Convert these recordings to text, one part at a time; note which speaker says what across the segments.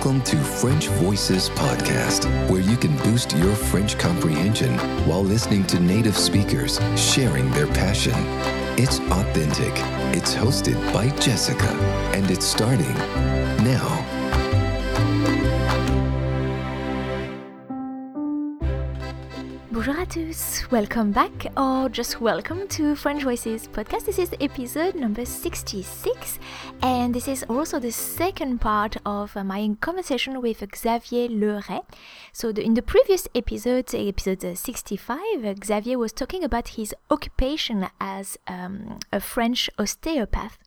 Speaker 1: Welcome to French Voices Podcast, where you can boost your French comprehension while listening to native speakers sharing their passion. It's authentic, it's hosted by Jessica, and it's starting now.
Speaker 2: Tous, welcome back or just welcome to French Voices podcast. This is episode number 66 and this is also the second part of uh, my conversation with Xavier Leray. So the, in the previous episode, episode uh, 65, uh, Xavier was talking about his occupation as um, a French osteopath.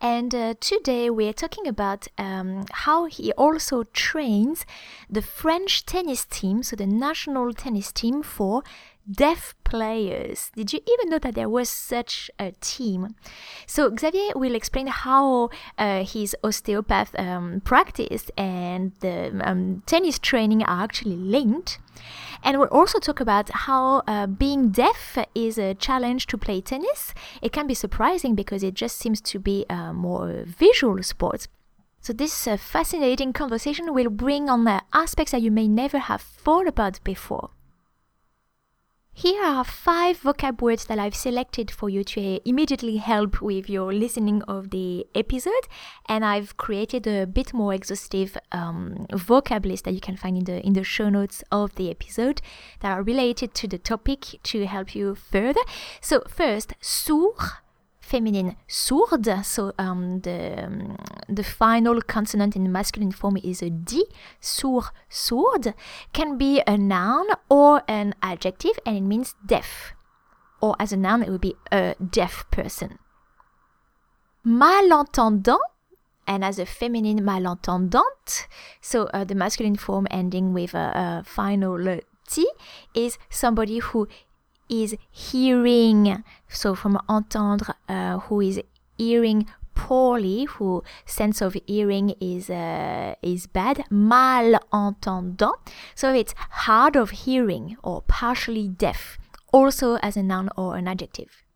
Speaker 2: And uh, today we're talking about um, how he also trains the French tennis team, so the national tennis team for deaf players. Did you even know that there was such a team? So Xavier will explain how uh, his osteopath um, practice and the um, tennis training are actually linked. And we'll also talk about how uh, being deaf is a challenge to play tennis. It can be surprising because it just seems to be a more visual sport. So this uh, fascinating conversation will bring on uh, aspects that you may never have thought about before. Here are five vocab words that I've selected for you to immediately help with your listening of the episode, and I've created a bit more exhaustive um, vocab list that you can find in the in the show notes of the episode that are related to the topic to help you further. So first, sourd feminine sourde. So um, the um, the final consonant in masculine form is a d. Sourd, sourde can be a noun or an adjective, and it means deaf. Or as a noun, it would be a deaf person. Malentendant. And as a feminine malentendante, so uh, the masculine form ending with a, a final T is somebody who is hearing. So from entendre, uh, who is hearing poorly, who sense of hearing is uh, is bad. Malentendant. So it's hard of hearing or partially deaf. Also as a noun or an adjective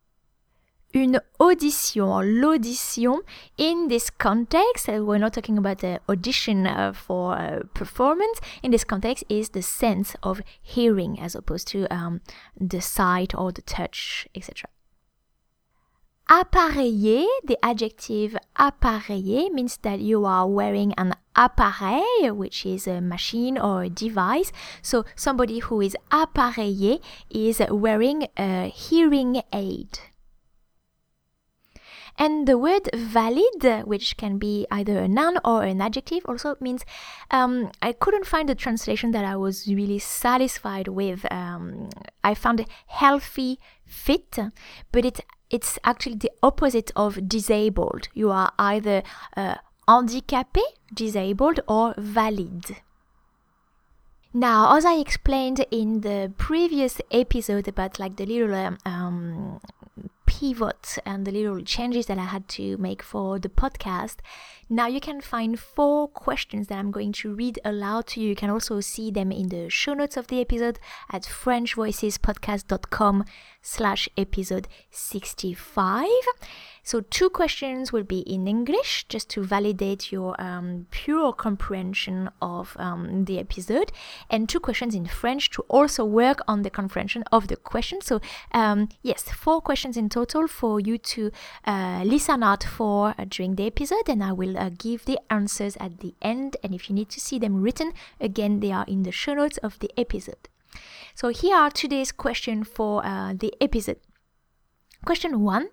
Speaker 2: une audition, l'audition in this context, uh, we're not talking about the audition uh, for uh, performance, in this context is the sense of hearing as opposed to um, the sight or the touch, etc. Appareiller, the adjective appareiller means that you are wearing an appareil, which is a machine or a device. So somebody who is appareillé is wearing a hearing aid. And the word valid, which can be either a noun or an adjective, also means um, I couldn't find a translation that I was really satisfied with. Um, I found healthy, fit, but it it's actually the opposite of disabled. You are either uh, handicapé, disabled, or valid. Now, as I explained in the previous episode about like the little um, um pivot and the little changes that I had to make for the podcast, now you can find four questions that I'm going to read aloud to you. You can also see them in the show notes of the episode at frenchvoicespodcast.com slash episode 65. So two questions will be in English just to validate your um, pure comprehension of um, the episode, and two questions in French to also work on the comprehension of the question. So um, yes, four questions in total for you to uh, listen out for uh, during the episode, and I will uh, give the answers at the end. And if you need to see them written, again, they are in the show notes of the episode. So here are today's question for uh, the episode. Question one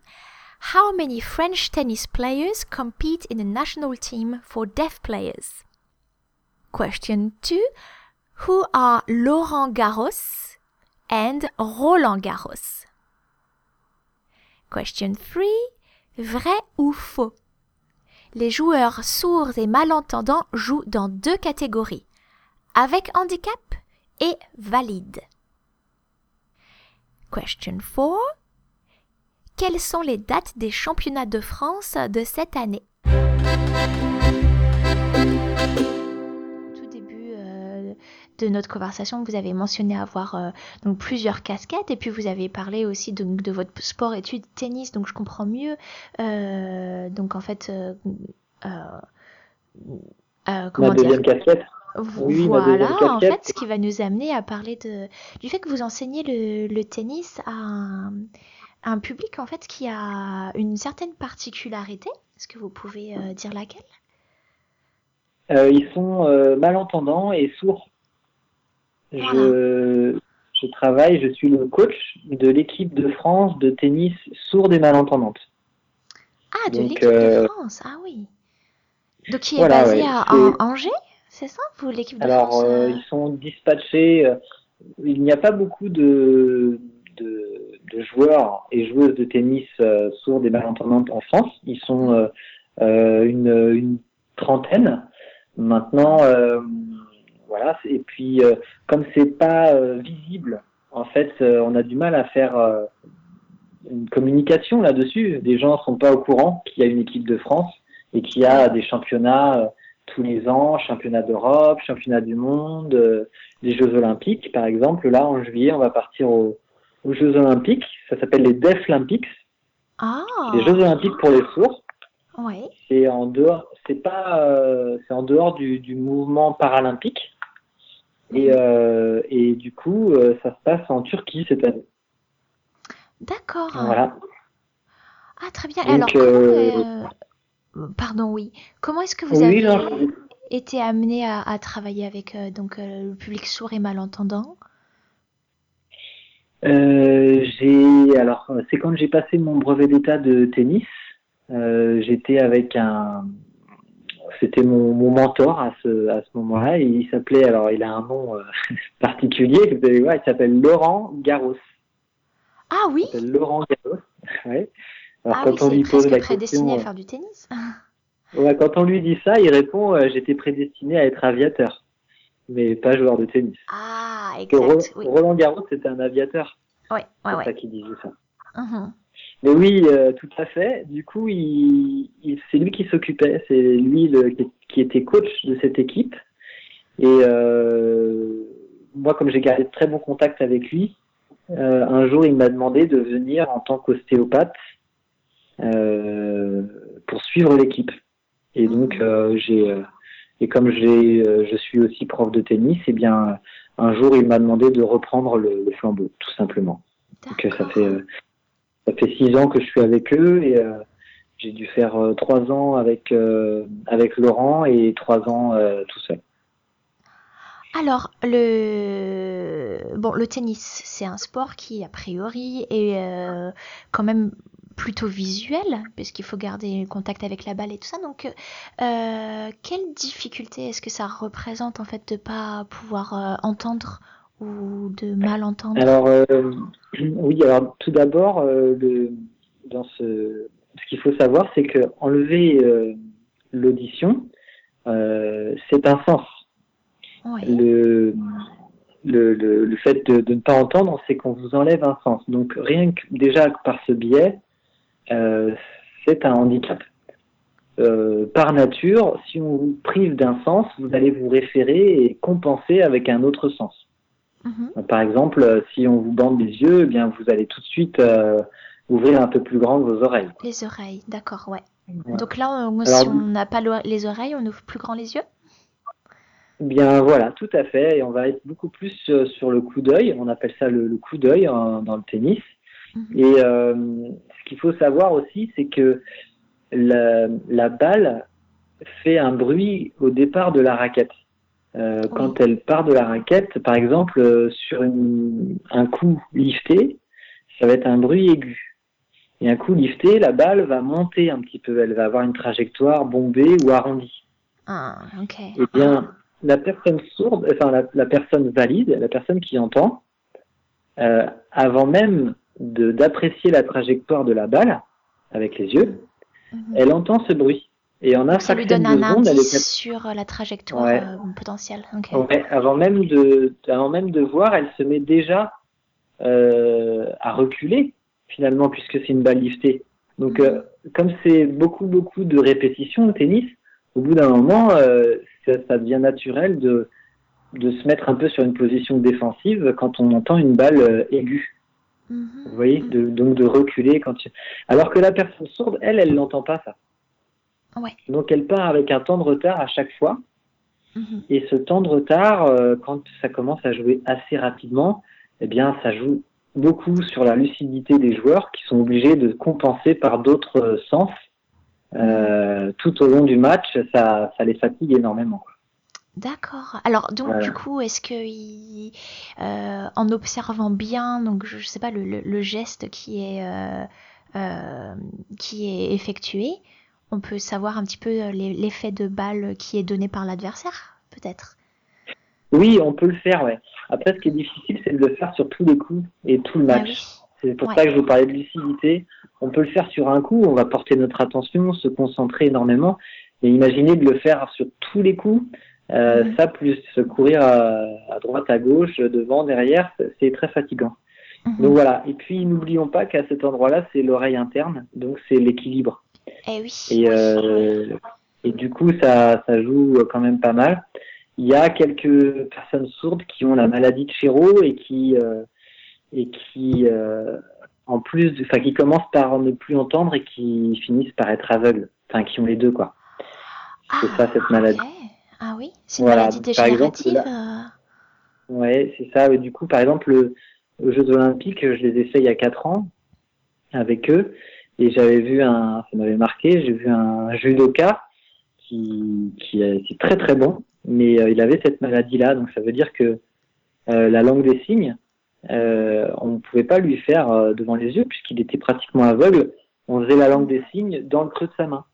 Speaker 2: how many French tennis players compete in the national team for deaf players? Question 2. Who are Laurent Garros and Roland Garros? Question 3. Vrai ou faux? Les joueurs sourds et malentendants jouent dans deux catégories, avec handicap et valide. Question 4. Quelles sont les dates des championnats de France de cette année? Au tout début euh, de notre conversation, vous avez mentionné avoir euh, donc plusieurs casquettes et puis vous avez parlé aussi de votre sport études tennis, donc je comprends mieux. Euh, donc en fait euh, comment
Speaker 3: Ma deuxième casquette. Oui, ma deuxième
Speaker 2: Voilà, en fait, ce qui va nous amener à parler de, du fait que vous enseignez le, le tennis à un, à un public en fait qui a une certaine particularité. Est-ce que vous pouvez euh, dire laquelle?
Speaker 3: Euh, ils sont euh, malentendants et sourds. Je, je travaille, je suis le coach de l'équipe de France de tennis sourde et malentendante.
Speaker 2: Ah, de l'équipe de France. Ah oui. Donc qui est
Speaker 3: Voilà,
Speaker 2: basée
Speaker 3: ouais,
Speaker 2: à, Angers, c'est ça, vous, l'équipe de
Speaker 3: Alors,
Speaker 2: France?
Speaker 3: euh, ils sont dispatchés. il n'y a pas beaucoup de, de, joueurs et joueuses de tennis euh, et malentendantes en France. Ils sont euh, euh, une, trentaine. Maintenant, euh, voilà. Et puis, comme c'est pas visible, en fait, on a du mal à faire une communication là-dessus. Les gens sont pas au courant qu'il y a une équipe de France et qu'il y a des championnats tous les ans, championnat d'Europe, championnat du monde, euh, les Jeux Olympiques, par exemple. Là, en juillet, on va partir au- aux Jeux Olympiques. Ça s'appelle les Deaf Olympics,
Speaker 2: Ah,
Speaker 3: les Jeux Olympiques pour les sourds.
Speaker 2: ouais.
Speaker 3: C'est en dehors, c'est pas, euh, c'est en dehors du, du mouvement paralympique. Et, euh, et du coup, euh, ça se passe en Turquie cette année.
Speaker 2: D'accord.
Speaker 3: Voilà.
Speaker 2: Ah, très bien.
Speaker 3: Donc,
Speaker 2: Alors, comment,
Speaker 3: euh,
Speaker 2: euh, pardon, oui. Comment est-ce que vous
Speaker 3: Oui,
Speaker 2: avez
Speaker 3: non,
Speaker 2: été amené à, à travailler avec euh, donc euh, le public sourd et malentendant?
Speaker 3: Euh, j'ai alors c'est quand j'ai passé mon brevet d'état de tennis. Euh, J'étais avec un, c'était mon, mon mentor à ce à ce moment-là. et Il s'appelait alors il a un nom euh, particulier. Vous allez voir, il s'appelle Laurent Garros.
Speaker 2: Ah oui?
Speaker 3: Il Laurent Garros. Ouais. Alors
Speaker 2: Ah
Speaker 3: quand
Speaker 2: oui,
Speaker 3: on lui pose la
Speaker 2: prédestiné
Speaker 3: question,
Speaker 2: à faire du tennis.
Speaker 3: euh, ouais, quand on lui dit ça, il répond euh, j'étais prédestiné à être aviateur, mais pas joueur de tennis.
Speaker 2: Ah,
Speaker 3: Ro-
Speaker 2: oui.
Speaker 3: Roland Garros c'était un aviateur.
Speaker 2: Ouais, ouais,
Speaker 3: C'est ça qu'il disait ça.
Speaker 2: Mhm.
Speaker 3: Mais oui, euh, tout à fait. Du coup, il, il- c'est lui qui s'occupait, c'est lui le, qui, qui était coach de cette équipe. Et euh, moi, comme j'ai gardé de très bons contacts avec lui, euh, un jour, il m'a demandé de venir en tant qu'ostéopathe pour suivre l'équipe. Et donc, euh, j'ai et comme j'ai, euh, je suis aussi prof de tennis, et bien, un jour, il m'a demandé de reprendre le, le flambeau, tout simplement. Donc euh, ça fait euh, ça fait six ans que je suis avec eux et euh, j'ai dû faire euh, trois ans avec euh, avec Laurent et trois ans tout seul.
Speaker 2: Alors, le bon, le tennis, c'est un sport qui, a priori, est quand même plutôt visuel, puisqu'il faut garder contact avec la balle et tout ça. Donc, euh, quelle difficulté est-ce que ça représente en fait de pas pouvoir euh, entendre ou de mal entendre?
Speaker 3: Alors euh, oui, alors tout d'abord dans ce ce qu'il faut savoir c'est que enlever l'audition c'est un sens.
Speaker 2: Oui.
Speaker 3: Le le, le, le fait de, de ne pas entendre, c'est qu'on vous enlève un sens. Donc rien que déjà par ce biais, euh, c'est un handicap. Euh, par nature, si on vous prive d'un sens, vous allez vous référer et compenser avec un autre sens.
Speaker 2: Mhm.
Speaker 3: Par exemple, euh, si on vous bande les yeux, eh bien vous allez tout de suite euh, ouvrir un peu plus grand vos oreilles.
Speaker 2: Les oreilles, d'accord, ouais.
Speaker 3: Ouais.
Speaker 2: Donc là, on-
Speaker 3: Alors,
Speaker 2: si on n'a pas les oreilles, on ouvre plus grand les yeux?
Speaker 3: Bien voilà, tout à fait. Et on va être beaucoup plus euh, sur le coup d'œil. On appelle ça le, le coup d'œil en- dans le tennis.
Speaker 2: Mhm.
Speaker 3: Et euh, qu'il faut savoir aussi, c'est que la, la balle fait un bruit au départ de la raquette. Euh, Quand elle part de la raquette, par exemple, sur une- un coup lifté, ça va être un bruit aigu. Et un coup lifté, la balle va monter un petit peu. Elle va avoir une trajectoire bombée ou arrondie.
Speaker 2: Ah, ok.
Speaker 3: Eh bien, la personne sourde, enfin la, la personne valide, la personne qui entend, euh, avant même d'apprécier la trajectoire de la balle avec les yeux,
Speaker 2: Mhm.
Speaker 3: elle entend ce bruit. Et en un
Speaker 2: Ça lui donne
Speaker 3: de
Speaker 2: un indice sur euh, la trajectoire
Speaker 3: Ouais.
Speaker 2: euh, potentielle. Ok.
Speaker 3: cap- Ouais, avant même de, avant même de voir, elle se met déjà euh, à reculer finalement puisque c'est une balle liftée. Donc,
Speaker 2: Mhm.
Speaker 3: euh, comme c'est beaucoup beaucoup de répétitions au tennis, au bout d'un moment, euh, ça, ça devient naturel de de se mettre un peu sur une position défensive quand on entend une balle aiguë.
Speaker 2: Mhm.
Speaker 3: Vous voyez, de, donc de reculer quand tu... alors que la personne sourde, elle, elle n'entend pas ça.
Speaker 2: Ouais.
Speaker 3: Donc elle part avec un temps de retard à chaque fois Mhm. Et ce temps de retard, quand ça commence à jouer assez rapidement, eh bien, ça joue beaucoup sur la lucidité des joueurs qui sont obligés de compenser par d'autres sens euh, tout au long du match, ça, ça les fatigue énormément.
Speaker 2: D'accord. Alors donc du coup, est-ce que euh, en observant bien, donc je, sais pas le, le, geste qui est euh, euh, qui est effectué, on peut savoir un petit peu l'effet de balle qui est donné par l'adversaire, peut-être?
Speaker 3: Oui, on peut le faire. Ouais. Après, ce qui est difficile, c'est de le faire sur tous les coups et tout le ah match. C'est pour ça que je vous parlais de lucidité. On peut le faire sur un coup, on va porter notre attention, se concentrer énormément. Et imaginer de le faire sur tous les coups, euh, mhm. ça plus courir à, droite, à gauche, devant, derrière, c'est très fatigant. Mhm. Donc voilà. Et puis n'oublions pas qu'à cet endroit-là, c'est l'oreille interne, donc c'est l'équilibre.
Speaker 2: Eh oui.
Speaker 3: Et, euh, et du coup, ça, ça joue quand même pas mal. Il y a quelques personnes sourdes qui ont la maladie de Chéreau et qui euh, et qui, euh, en plus, enfin, qui commencent par ne plus entendre et qui finissent par être aveugles. Enfin, qui ont les deux, quoi. C'est ça, cette ah, maladie.
Speaker 2: Ah oui, c'est une maladie dégénérative. Euh.
Speaker 3: Ouais, c'est ça. du coup, par exemple, aux Jeux Olympiques, je les ai fait il y a 4 ans avec eux. Et j'avais vu un, ça m'avait marqué, j'ai vu un judoka qui, qui est très très bon, mais euh, il avait cette maladie-là. Donc ça veut dire que la langue des signes, euh, on ne pouvait pas lui faire euh, devant les yeux puisqu'il était pratiquement aveugle. On faisait la langue des signes dans le creux de sa main.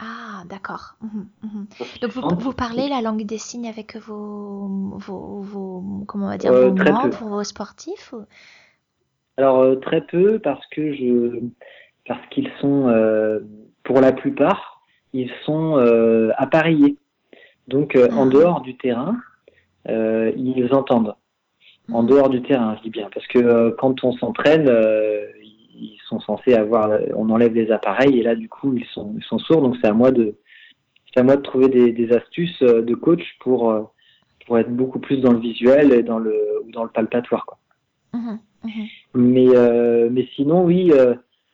Speaker 2: Ah, d'accord. Mhm, mhm. Donc vous, vous, parlez la langue des signes avec vos, vos, comment on va dire, euh, vos membres, vos sportifs
Speaker 3: Alors très peu parce que je, parce qu'ils sont, pour la plupart, ils sont appareillés. Donc en ah. dehors du terrain, ils entendent en dehors du terrain, je dis bien, parce que euh, quand on s'entraîne, euh, ils sont censés avoir, on enlève les appareils et là du coup ils sont, ils sont sourds, donc c'est à moi de, c'est à moi de trouver des, des, astuces euh, de coach pour pour être beaucoup plus dans le visuel et dans le dans le palpatoire quoi. Mmh mmh mais mais sinon oui,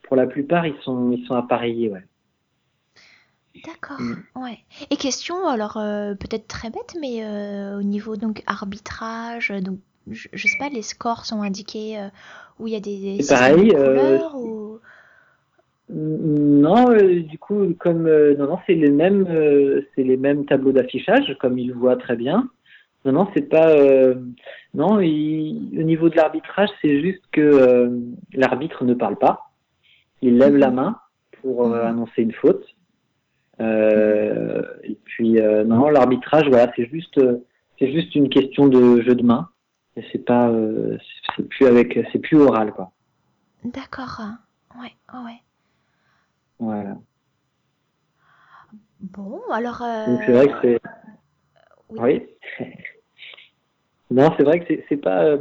Speaker 3: pour la plupart ils sont ils sont appareillés ouais.
Speaker 2: D'accord, mmh. ouais. Et question, alors peut-être très bête, mais au niveau donc arbitrage, donc je, je, sais pas, les scores sont indiqués euh, où il y a des, des
Speaker 3: pareil, euh, couleurs ou... Non, euh, du coup, comme non, non, c'est les mêmes, c'est les mêmes tableaux d'affichage, comme il voit très bien. Non, non, c'est pas. non, au niveau de l'arbitrage, c'est juste que l'arbitre ne parle pas. Il lève la main pour mhm. annoncer une faute. et puis, non, l'arbitrage, voilà, c'est juste, c'est juste une question de jeu de main c'est pas euh, c'est plus avec c'est plus oral quoi.
Speaker 2: D'accord. Ouais ouais
Speaker 3: voilà.
Speaker 2: Bon alors euh...
Speaker 3: donc c'est vrai que c'est oui, non c'est vrai que c'est pas euh,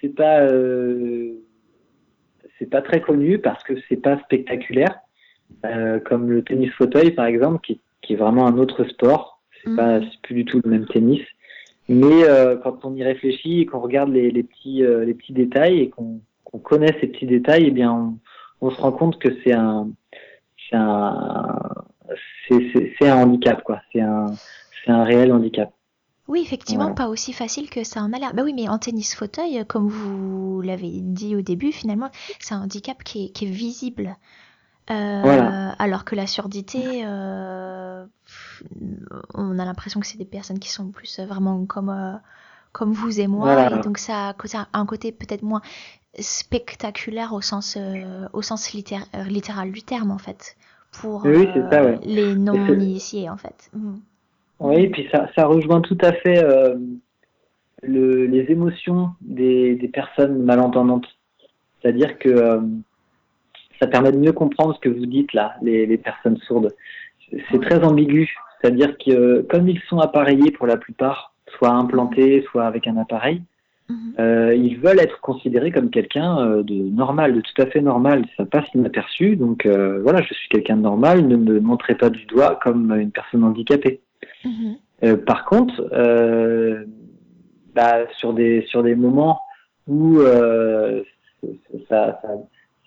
Speaker 3: c'est pas euh, c'est pas très connu parce que c'est pas spectaculaire. Comme le tennis fauteuil par exemple qui, qui est vraiment un autre sport. C'est pas mhm. c'est plus du tout le même tennis mais euh, quand on y réfléchit et qu'on regarde les, les petits, euh, les petits détails et qu'on connaît ces petits détails, eh bien, on, on se rend compte que c'est un, c'est un, c'est un handicap, quoi. C'est un, c'est un réel handicap.
Speaker 2: Oui, effectivement, pas aussi facile que ça en a l'air. Bah oui, mais en tennis fauteuil, comme vous l'avez dit au début, finalement, c'est un handicap qui est, qui est visible. Euh, alors que la surdité, euh, on a l'impression que c'est des personnes qui sont plus vraiment comme euh, comme vous et moi, et donc ça, a un côté peut-être moins spectaculaire au sens au sens littéral du terme en fait, pour les non initiés en fait. Mhm.
Speaker 3: Oui, puis ça, ça rejoint tout à fait le, les émotions des, des personnes malentendantes. C'est-à-dire que ça permet de mieux comprendre ce que vous dites là, les, les personnes sourdes. C'est très ambigu, c'est-à-dire que comme ils sont appareillés pour la plupart, soit implantés, soit avec un appareil, mhm. euh, ils veulent être considérés comme quelqu'un euh, de normal, de tout à fait normal. Ça passe inaperçu, donc euh, voilà, je suis quelqu'un de normal, ne me montrez pas du doigt comme une personne handicapée. Mhm. Euh, par contre, bah, sur des sur des moments où ça, ça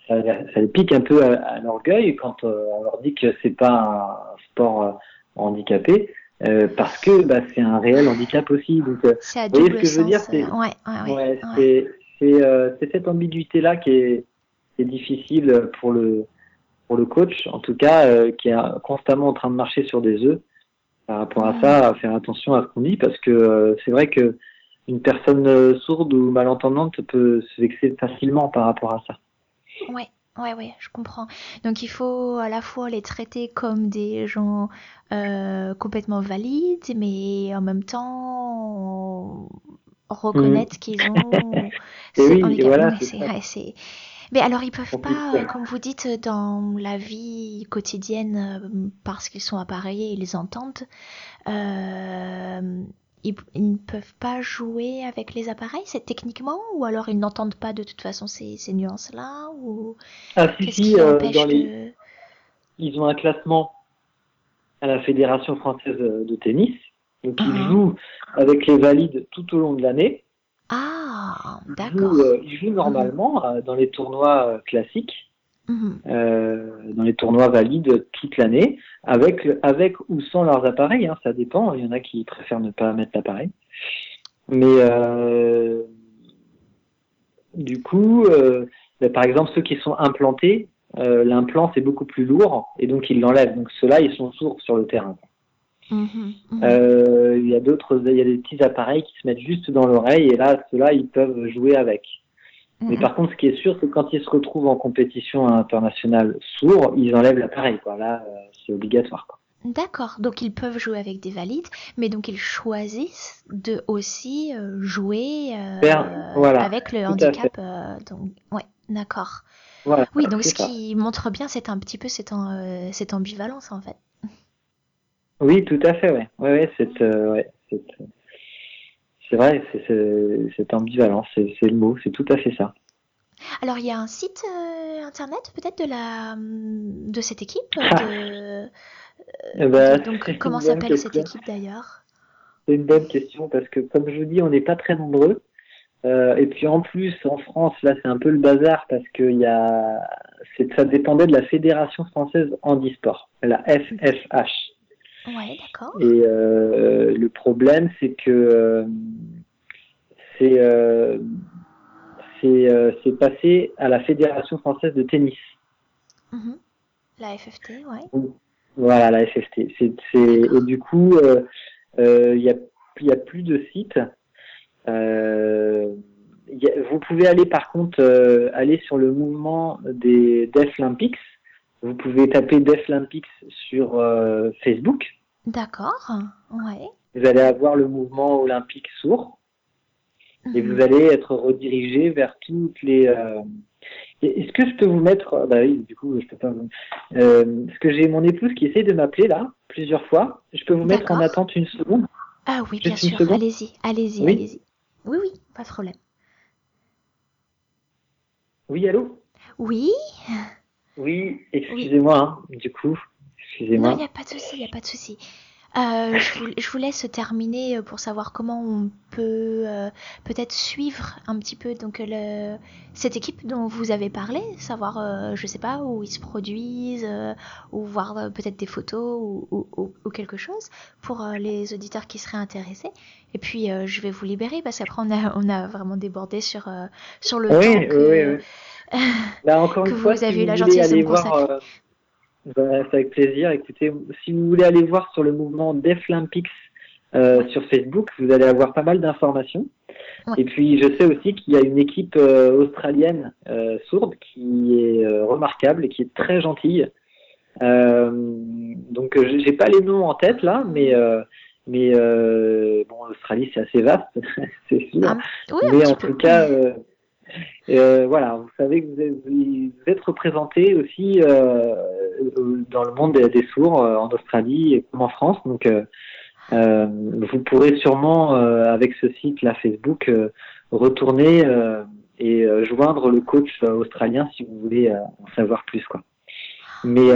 Speaker 3: ça, ça les pique un peu à, l'orgueil quand euh, on leur dit que c'est pas un sport euh, handicapé. parce que bah, c'est un réel handicap aussi. Donc,
Speaker 2: c'est à double
Speaker 3: ce que je veux dire, c'est
Speaker 2: ouais, ouais,
Speaker 3: c'est cette ambiguïté-là qui est, qui est, difficile pour le, pour le coach, en tout cas, qui est constamment en train de marcher sur des œufs par rapport à ça, à faire attention à ce qu'on dit, parce que c'est vrai que une personne sourde ou malentendante peut se vexer facilement par rapport à ça.
Speaker 2: Ouais, Ouais, ouais, je comprends. Donc il faut à la fois les traiter comme des gens euh, complètement valides, mais en même temps reconnaître qu'ils ont.
Speaker 3: oui, voilà,
Speaker 2: c'est Mais alors ils peuvent pas, comme vous dites, dans la vie quotidienne, euh, parce qu'ils sont appareillés, ils entendent. Euh, ils, ne peuvent pas jouer avec les appareils, c'est techniquement, ou alors ils n'entendent pas de toute façon ces, ces nuances-là ou
Speaker 3: Ah si, si euh, dans les... ils ont un classement à la Fédération française de tennis, donc ils ah. jouent avec les valides tout au long de l'année.
Speaker 2: Ah, d'accord.
Speaker 3: Euh, ils, jouent normalement euh, dans les tournois classiques. Mhm. dans les tournois valides toute l'année, avec, avec ou sans leurs appareils, hein, ça dépend. Il y en a qui préfèrent ne pas mettre l'appareil. Mais euh, du coup, euh, ben, par exemple, ceux qui sont implantés, euh, l'implant c'est beaucoup plus lourd et donc ils l'enlèvent. Donc ceux-là, ils sont sourds sur le terrain. Mhm, mhm. il y a d'autres, il y a des petits appareils qui se mettent juste dans l'oreille et là, ceux-là, ils peuvent jouer avec. Mais par contre, ce qui est sûr, c'est que quand ils se retrouvent en compétition internationale sourd, ils enlèvent l'appareil. Là, euh, c'est obligatoire.
Speaker 2: D'accord, donc ils peuvent jouer avec des valides, mais donc ils choisissent de aussi euh, jouer euh, avec le handicap. donc, ouais, d'accord. oui, donc ce qui montre bien, c'est un petit peu cette, cette ambivalence en fait.
Speaker 3: Oui, tout à fait, ouais. Ouais, ouais, c'est, ouais, c'est vrai, c'est cette ambivalence, c'est le mot, c'est tout à fait ça.
Speaker 2: Alors il y a un site euh, internet peut-être de la de cette équipe. De,
Speaker 3: eh ben,
Speaker 2: donc comment s'appelle cette équipe d'ailleurs?
Speaker 3: C'est une bonne question parce que comme je vous dis, on n'est pas très nombreux. Euh, et puis en plus en France là c'est un peu le bazar parce que y a ça dépendait de la Fédération française handisport, la FFH.
Speaker 2: Ouais, d'accord.
Speaker 3: Et euh, le problème, c'est que euh, c'est euh, c'est passé à la Fédération française de tennis.
Speaker 2: Mm-hmm. La FFT, ouais.
Speaker 3: Voilà, la FFT. Et du coup, il y a a plus de sites. vous pouvez aller par contre aller sur le mouvement des Deaflympics vous pouvez taper Deaflympics sur euh, Facebook.
Speaker 2: D'accord, ouais.
Speaker 3: Vous allez avoir le mouvement olympique sourd. Et vous mhm. allez être redirigé vers toutes les. Euh, est-ce que je peux vous mettre. Bah oui, du coup, je peux pas. Euh, parce que j'ai mon épouse qui essaie de m'appeler là, plusieurs fois. Je peux vous mettre en attente une seconde?
Speaker 2: Ah oui, bien sûr. Allez-y, allez-y, allez-y. Oui, oui, pas de problème.
Speaker 3: Oui, allô?
Speaker 2: Oui.
Speaker 3: Oui, excusez-moi, hein, du coup. Excusez-moi.
Speaker 2: Non, il n'y a pas de souci, il n'y a pas de souci. Euh, je, vous, je, vous, laisse terminer euh, pour savoir comment on peut euh, peut-être suivre un petit peu donc le, cette équipe dont vous avez parlé, savoir, euh, je sais pas, où ils se produisent, euh, ou voir peut-être des photos ou, ou, ou, quelque chose pour les auditeurs qui seraient intéressés. Et puis je vais vous libérer parce qu'après on a, on a vraiment débordé sur, sur le
Speaker 3: oui,
Speaker 2: temps
Speaker 3: que, oui, oui. Là, encore une fois,
Speaker 2: vous avez eu la gentillesse de me consacrer.
Speaker 3: Euh, bah, avec plaisir. Écoutez, si vous voulez aller voir sur le mouvement Deaflympics euh, sur Facebook, vous allez avoir pas mal d'informations. Et puis, je sais aussi qu'il y a une équipe euh, australienne euh, sourde qui est remarquable et qui est très gentille. donc, j'ai pas les noms en tête là, mais mais bon, l'Australie c'est assez vaste, c'est sûr.
Speaker 2: Ah, oui,
Speaker 3: mais en tout cas. Euh, voilà, vous savez que vous êtes, représenté aussi euh, dans le monde des, sourds euh, en Australie comme en France. Donc, vous pourrez sûrement, avec ce site là Facebook, retourner et joindre le coach australien si vous voulez en savoir plus. Quoi. Mais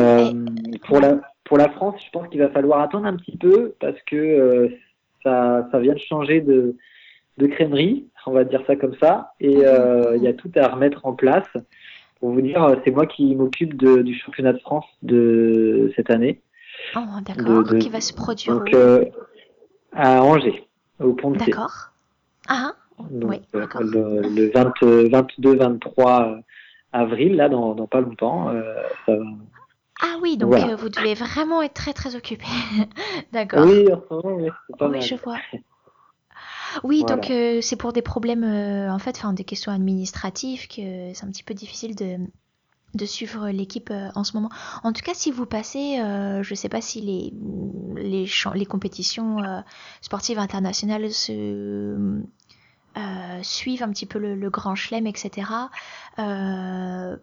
Speaker 3: pour la pour la France, je pense qu'il va falloir attendre un petit peu parce que ça, ça vient de changer de, de crèmerie on va dire ça comme ça. Et euh, il y a tout à remettre en place. Pour vous dire, c'est moi qui m'occupe du championnat de France de cette année.
Speaker 2: Oh, d'accord. Qui va se produire
Speaker 3: donc, euh, à Angers, au Pont de
Speaker 2: D'accord. Ah, oui,
Speaker 3: d'accord. Le, 22-23 avril, là, dans, pas longtemps, ça va.
Speaker 2: Ah oui, donc vous devez vraiment être très très occupé. D'accord.
Speaker 3: Oui, oui, c'est pas
Speaker 2: oui je vois. Oui, donc euh, c'est pour des problèmes, euh, en fait, enfin des questions administratives que c'est un petit peu difficile de, de suivre l'équipe euh, en ce moment. En tout cas, si vous passez, je ne sais pas si les, les, les compétitions sportives internationales se, suivent un petit peu le, grand chelem, etc.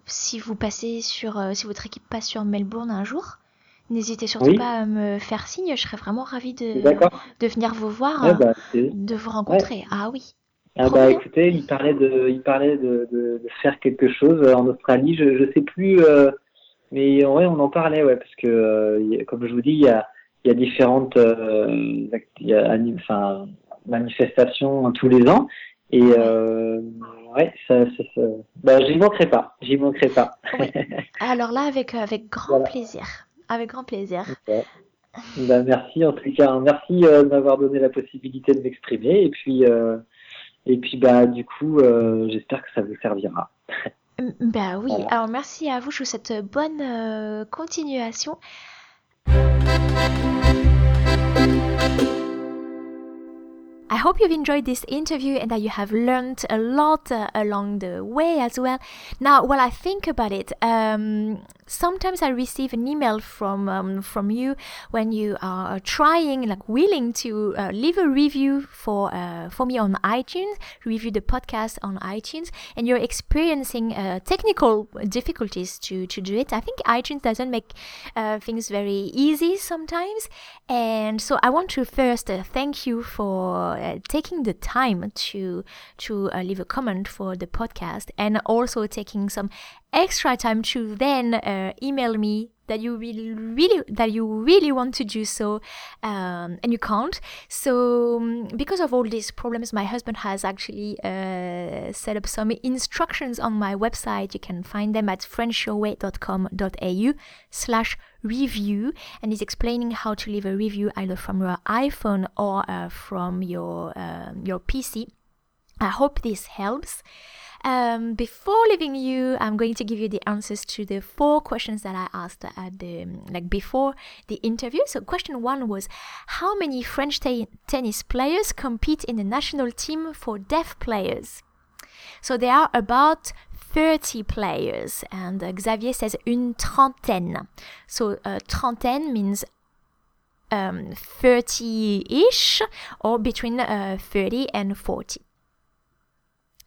Speaker 2: si vous passez sur, si votre équipe passe sur Melbourne un jour, N'hésitez surtout pas à me faire signe, je serais vraiment ravie de, de venir vous voir, bah, de vous rencontrer. Ah oui.
Speaker 3: Ah bah écoutez, il parlait de, il parlait de, de, faire quelque chose en Australie. Je, je sais plus, euh, mais ouais, on en parlait, ouais, parce que euh, comme je vous dis, il y a, il y a différentes, euh, il y a, enfin, manifestations tous les ans, et ouais, ça, ça, ça bah, j'y manquerai pas, j'y manquerai pas.
Speaker 2: Alors là, avec avec grand plaisir. Avec grand plaisir.
Speaker 3: Bah, merci en tout cas, merci euh, de m'avoir donné la possibilité de m'exprimer et puis euh, et puis bah du coup euh, j'espère que ça vous servira.
Speaker 2: Bah oui, alors merci à vous, je vous souhaite bonne continuation. I hope you've enjoyed this interview and that you have learned a lot uh, along the way as well. Now, while I think about it, um, sometimes I receive an email from um, from you when you are trying, like willing to uh, leave a review for uh, for me on iTunes, review the podcast on iTunes, and you're experiencing uh, technical difficulties to to do it. I think iTunes doesn't make uh, things very easy sometimes, and so I want to first uh, thank you for uh, taking the time to to leave a comment for the podcast, and also taking some extra time to then uh, email me that you really really that you really want to do so um, and you can't. So um, because of all these problems my husband has actually uh, set up some instructions on my website. You can find them at frenchyourway.com.au slash review and is explaining how to leave a review either from your iphone or uh, from your um, your pc i hope this helps um, before leaving you, I'm going to give you the answers to the four questions that I asked at the like before the interview. So, question one was, how many French te- tennis players compete in the national team for deaf players? So there are about 30 players, and Xavier says une trentaine. So uh, trentaine means um, 30-ish, or between uh, 30 and 40.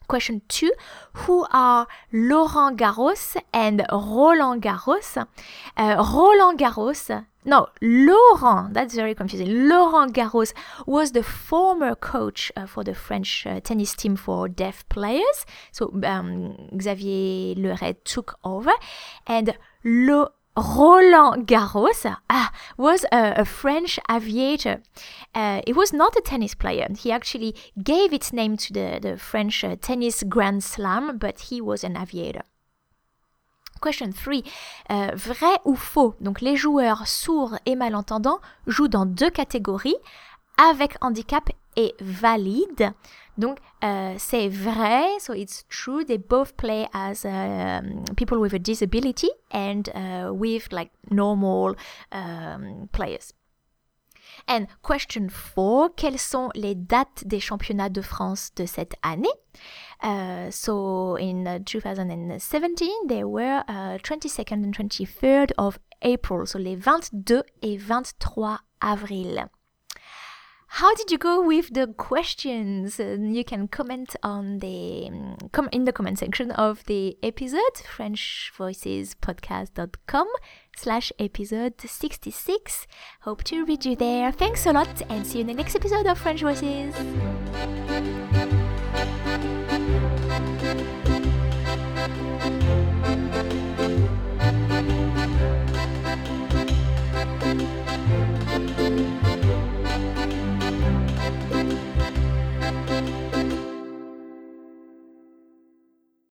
Speaker 2: Question two Who are Laurent Garros and Roland Garros? Uh, Roland Garros, no, Laurent, that's very confusing. Laurent Garros was the former coach uh, for the French uh, tennis team for deaf players. So um, Xavier Leray took over. And Lo- Roland Garros uh, was a, a, French aviator. Uh, he was not a tennis player. He actually gave its name to the, the French uh, tennis Grand Slam, but he was an aviator. Question 3. Euh, vrai ou faux? Donc les joueurs sourds et malentendants jouent dans deux catégories, avec handicap et valide. Donc, euh, c'est vrai, so it's true, they both play as um, people with a disability and uh, with like normal um, players. And question 4, quelles sont les dates des championnats de France de cette année? Uh, so in uh, 2017, they were uh, 22nd and 23rd of April, so les 22 et 23 avril. How did you go with the questions? you can comment on the come in the comment section of the episode frenchvoicespodcast.com slash episode 66. Hope to read you there. Thanks a lot and see you in the next episode of French Voices.